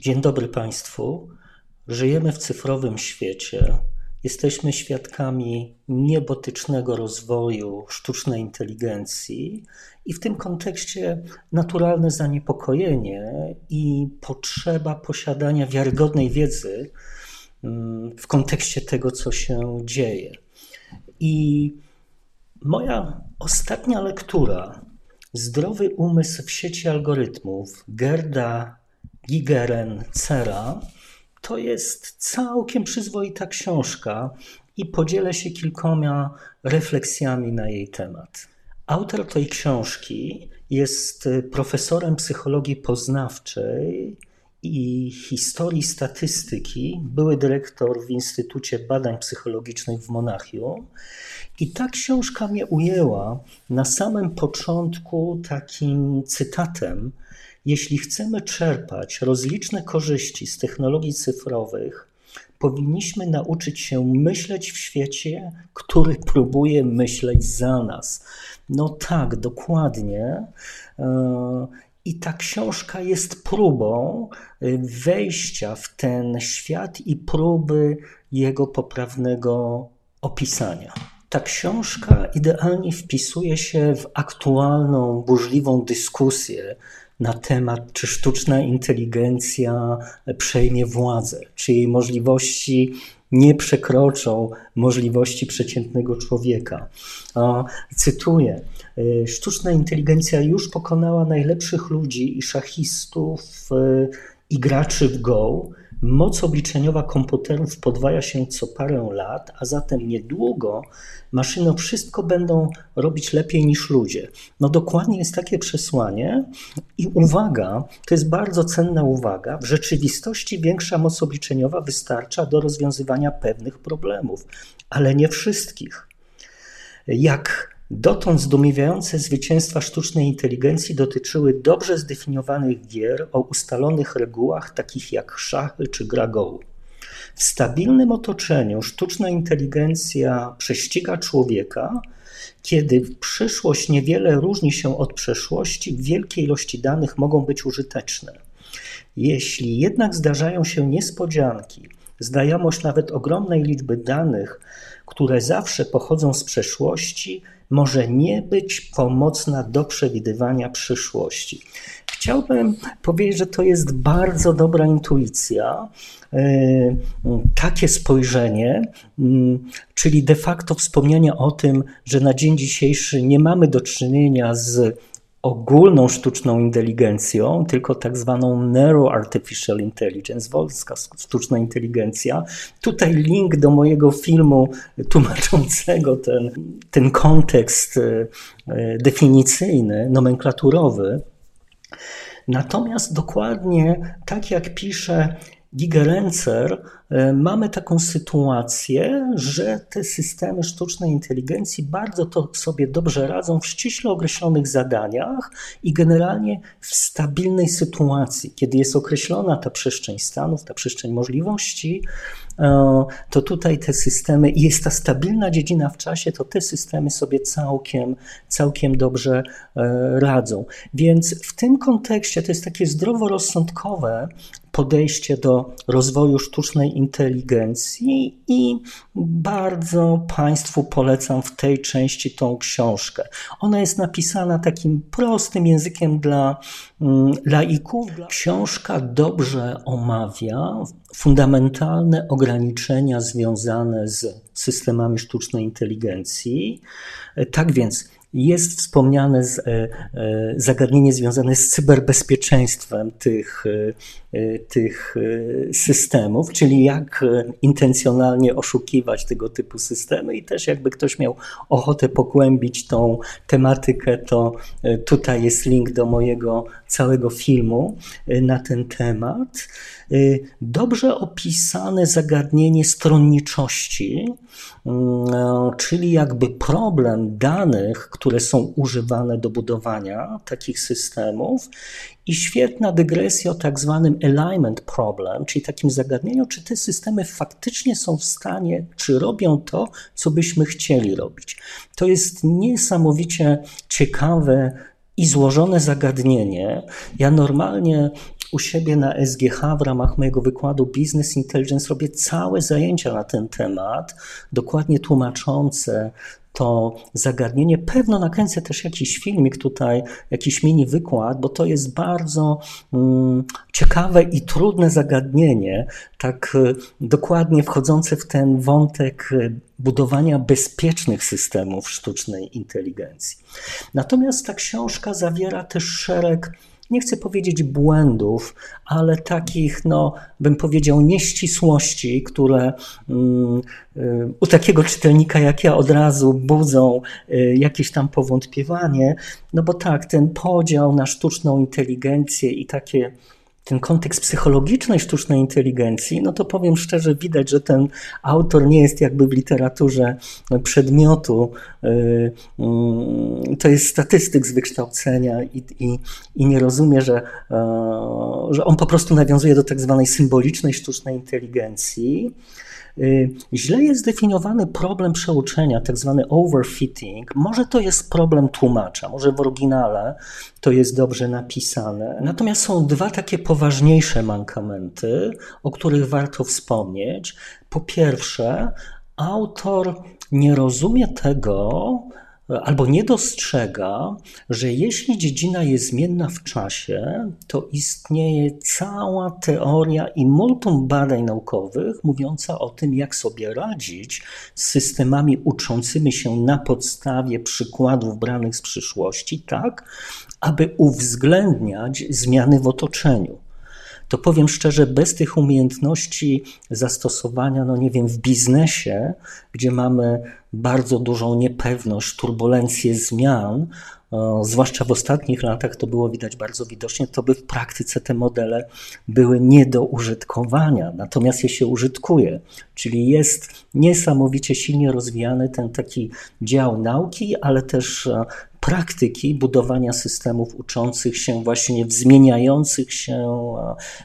Dzień dobry Państwu. Żyjemy w cyfrowym świecie. Jesteśmy świadkami niebotycznego rozwoju sztucznej inteligencji i w tym kontekście naturalne zaniepokojenie i potrzeba posiadania wiarygodnej wiedzy mm, w kontekście tego, co się dzieje. I moja ostatnia lektura, Zdrowy umysł w sieci algorytmów, Gerda Gigeren Cera, to jest całkiem przyzwoita książka i podzielę się kilkoma refleksjami na jej temat. Autor tej książki jest profesorem psychologii poznawczej i historii statystyki, były dyrektor w Instytucie Badań Psychologicznych w Monachium. I ta książka mnie ujęła na samym początku takim cytatem, jeśli chcemy czerpać rozliczne korzyści z technologii cyfrowych, powinniśmy nauczyć się myśleć w świecie, który próbuje myśleć za nas. No tak, dokładnie. E, I ta książka jest próbą e, wejścia w ten świat i próby jego poprawnego opisania. Ta książka idealnie wpisuje się w aktualną, burzliwą dyskusję na temat, czy sztuczna inteligencja przejmie władzę, czy jej możliwości nie przekroczą możliwości przeciętnego człowieka. Cytuję: Sztuczna inteligencja już pokonała najlepszych ludzi i szachistów e, i graczy w Go Moc obliczeniowa komputerów podwaja się co parę lat, a zatem niedługo maszyny wszystko będą robić lepiej niż ludzie. No dokładnie jest takie przesłanie i uwaga, to jest bardzo cenna uwaga, w rzeczywistości większa moc obliczeniowa wystarcza do rozwiązywania pewnych problemów, ale nie wszystkich. Jak Dotąd zdumiewające zwycięstwa sztucznej inteligencji dotyczyły dobrze zdefiniowanych gier o ustalonych regułach, takich jak szachy czy gra go. W stabilnym otoczeniu sztuczna inteligencja prześciga człowieka, kiedy przyszłość niewiele różni się od przeszłości, wielkie ilości danych mogą być użyteczne. Jeśli jednak zdarzają się niespodzianki, znajomość nawet ogromnej liczby danych, które zawsze pochodzą z przeszłości, może nie być pomocna do przewidywania przyszłości. Chciałbym powiedzieć, że to jest bardzo dobra intuicja, e, takie spojrzenie, mm, czyli de facto wspomnienie o tym, że na dzień dzisiejszy nie mamy do czynienia z ogólną sztuczną inteligencją, tylko tak zwaną Narrow Artificial Intelligence, wąska sztuczna inteligencja. Tutaj link do mojego filmu tłumaczącego ten, ten kontekst e, e, definicyjny, nomenklaturowy. Natomiast dokładnie tak jak pisze Gigerencer, mamy taką sytuację, że te systemy sztucznej inteligencji bardzo to sobie dobrze radzą w ściśle określonych zadaniach i generalnie w stabilnej sytuacji. Kiedy jest określona ta przestrzeń stanów, ta przestrzeń możliwości, e, to tutaj te systemy, jest ta stabilna dziedzina w czasie, to te systemy sobie całkiem, całkiem dobrze e, radzą. Więc w tym kontekście to jest takie zdroworozsądkowe podejście do rozwoju sztucznej inteligencji i bardzo Państwu polecam w tej części tą książkę. Ona jest napisana takim prostym językiem dla mm, laików. Książka dobrze omawia fundamentalne ograniczenia związane z systemami sztucznej inteligencji. Tak więc jest wspomniane e, e, zagadnienie związane z cyberbezpieczeństwem tych, e, tych systemów, czyli jak intencjonalnie oszukiwać tego typu systemy i też jakby ktoś miał ochotę pogłębić tą tematykę, to tutaj jest link do mojego całego filmu na ten temat. Dobrze opisane zagadnienie stronniczości, czyli jakby problem danych, które są używane do budowania takich systemów i świetna dygresja o tak zwanym alignment problem, czyli takim zagadnieniu, czy te systemy faktycznie są w stanie, czy robią to, co byśmy chcieli robić. To jest niesamowicie ciekawe i złożone zagadnienie. Ja normalnie u siebie na SGH w ramach mojego wykładu Business Intelligence robię całe zajęcia na ten temat, dokładnie tłumaczące to zagadnienie. Pewno nakręcę też jakiś filmik tutaj, jakiś mini wykład, bo to jest bardzo mm, ciekawe i trudne zagadnienie, tak y, dokładnie wchodzące w ten wątek y, budowania bezpiecznych systemów sztucznej inteligencji. Natomiast ta książka zawiera też szereg nie chcę powiedzieć błędów, ale takich, no, bym powiedział, nieścisłości, które um, u takiego czytelnika jak ja od razu budzą y, jakieś tam powątpiewanie. No bo tak, ten podział na sztuczną inteligencję i takie ten kontekst psychologicznej sztucznej inteligencji, no to powiem szczerze, widać, że ten autor nie jest jakby w literaturze przedmiotu. Y, mm, to jest statystyk z wykształcenia i, i, i nie rozumie, że, e, że on po prostu nawiązuje do tak zwanej symbolicznej sztucznej inteligencji. Y, źle jest zdefiniowany problem przeuczenia, tak zwany overfitting. Może to jest problem tłumacza, może w oryginale to jest dobrze napisane. Natomiast są dwa takie poważniejsze mankamenty, o których warto wspomnieć. Po pierwsze, autor nie rozumie tego, albo nie dostrzega, że jeśli dziedzina jest zmienna w czasie, to istnieje cała teoria i multum badań naukowych mówiąca o tym, jak sobie radzić z systemami uczącymi się na podstawie przykładów branych z przyszłości, tak, aby uwzględniać zmiany w otoczeniu to powiem szczerze, bez tych umiejętności zastosowania, no nie wiem, w biznesie, gdzie mamy bardzo dużą niepewność, turbulencję zmian, zwłaszcza w ostatnich latach to było widać bardzo widocznie, to by w praktyce te modele były nie do użytkowania, natomiast je się użytkuje, czyli jest niesamowicie silnie rozwijany ten taki dział nauki, ale też praktyki budowania systemów uczących się właśnie w zmieniających się,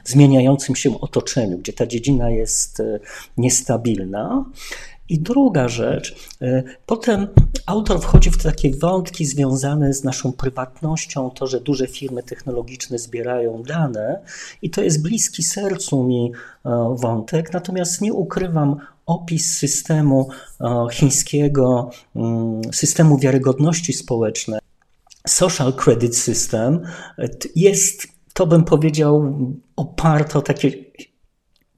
zmieniającym się otoczeniu, gdzie ta dziedzina jest e, niestabilna. I druga rzecz, e, potem autor wchodzi w takie wątki związane z naszą prywatnością, to, że duże firmy technologiczne zbierają dane, i to jest bliski sercu mi e, wątek, natomiast nie ukrywam, opis systemu e, chińskiego, mm, systemu wiarygodności społecznej, social credit system, jest, to bym powiedział, oparte o takie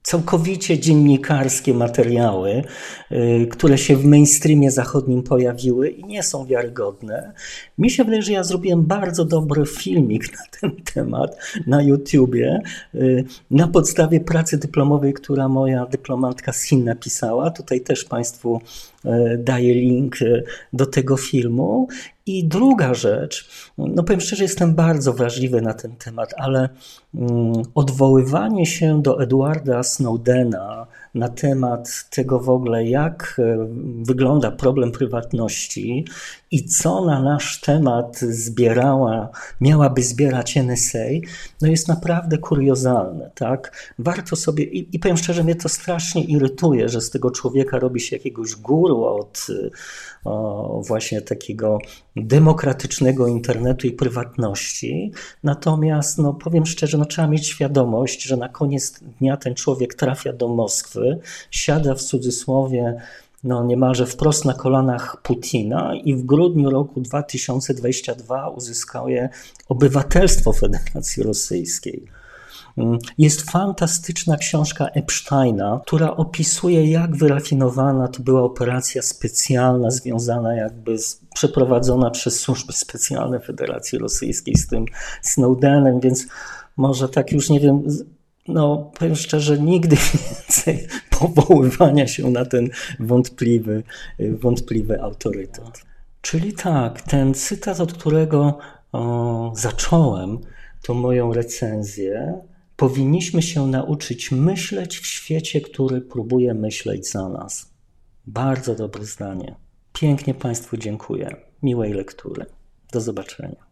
całkowicie dziennikarskie materiały, y, które się w mainstreamie zachodnim pojawiły i nie są wiarygodne. Mi się wydaje, że ja zrobiłem bardzo dobry filmik na ten temat na YouTubie y, na podstawie pracy dyplomowej, która moja dyplomantka z Chin napisała. Tutaj też Państwu daję link do tego filmu. I druga rzecz, no powiem szczerze, jestem bardzo wrażliwy na ten temat, ale mm, odwoływanie się do Edwarda Snowdena na temat tego w ogóle, jak e, wygląda problem prywatności i co na nasz temat zbierała, miałaby zbierać NSA, no jest naprawdę kuriozalne. Tak? Warto sobie, i, i powiem szczerze, mnie to strasznie irytuje, że z tego człowieka robi się jakiegoś guru od o, właśnie takiego demokratycznego internetu i prywatności. Natomiast no, powiem szczerze, no, trzeba mieć świadomość, że na koniec dnia ten człowiek trafia do Moskwy, siada w cudzysłowie no, niemalże wprost na kolanach Putina i w grudniu roku 2022 uzyskuje obywatelstwo Federacji Rosyjskiej. Mm, jest fantastyczna książka Epsteina, która opisuje, jak wyrafinowana to była operacja specjalna, związana jakby z, przeprowadzona przez służby specjalne Federacji Rosyjskiej z tym Snowdenem, więc może tak już nie wiem, no powiem szczerze, nigdy więcej powoływania się na ten wątpliwy, wątpliwy autorytet. Czyli tak, ten cytat, od którego o, zacząłem tą moją recenzję, powinniśmy się nauczyć myśleć w świecie, który próbuje myśleć za nas. Bardzo dobre zdanie. Pięknie Państwu dziękuję. Miłej lektury. Do zobaczenia.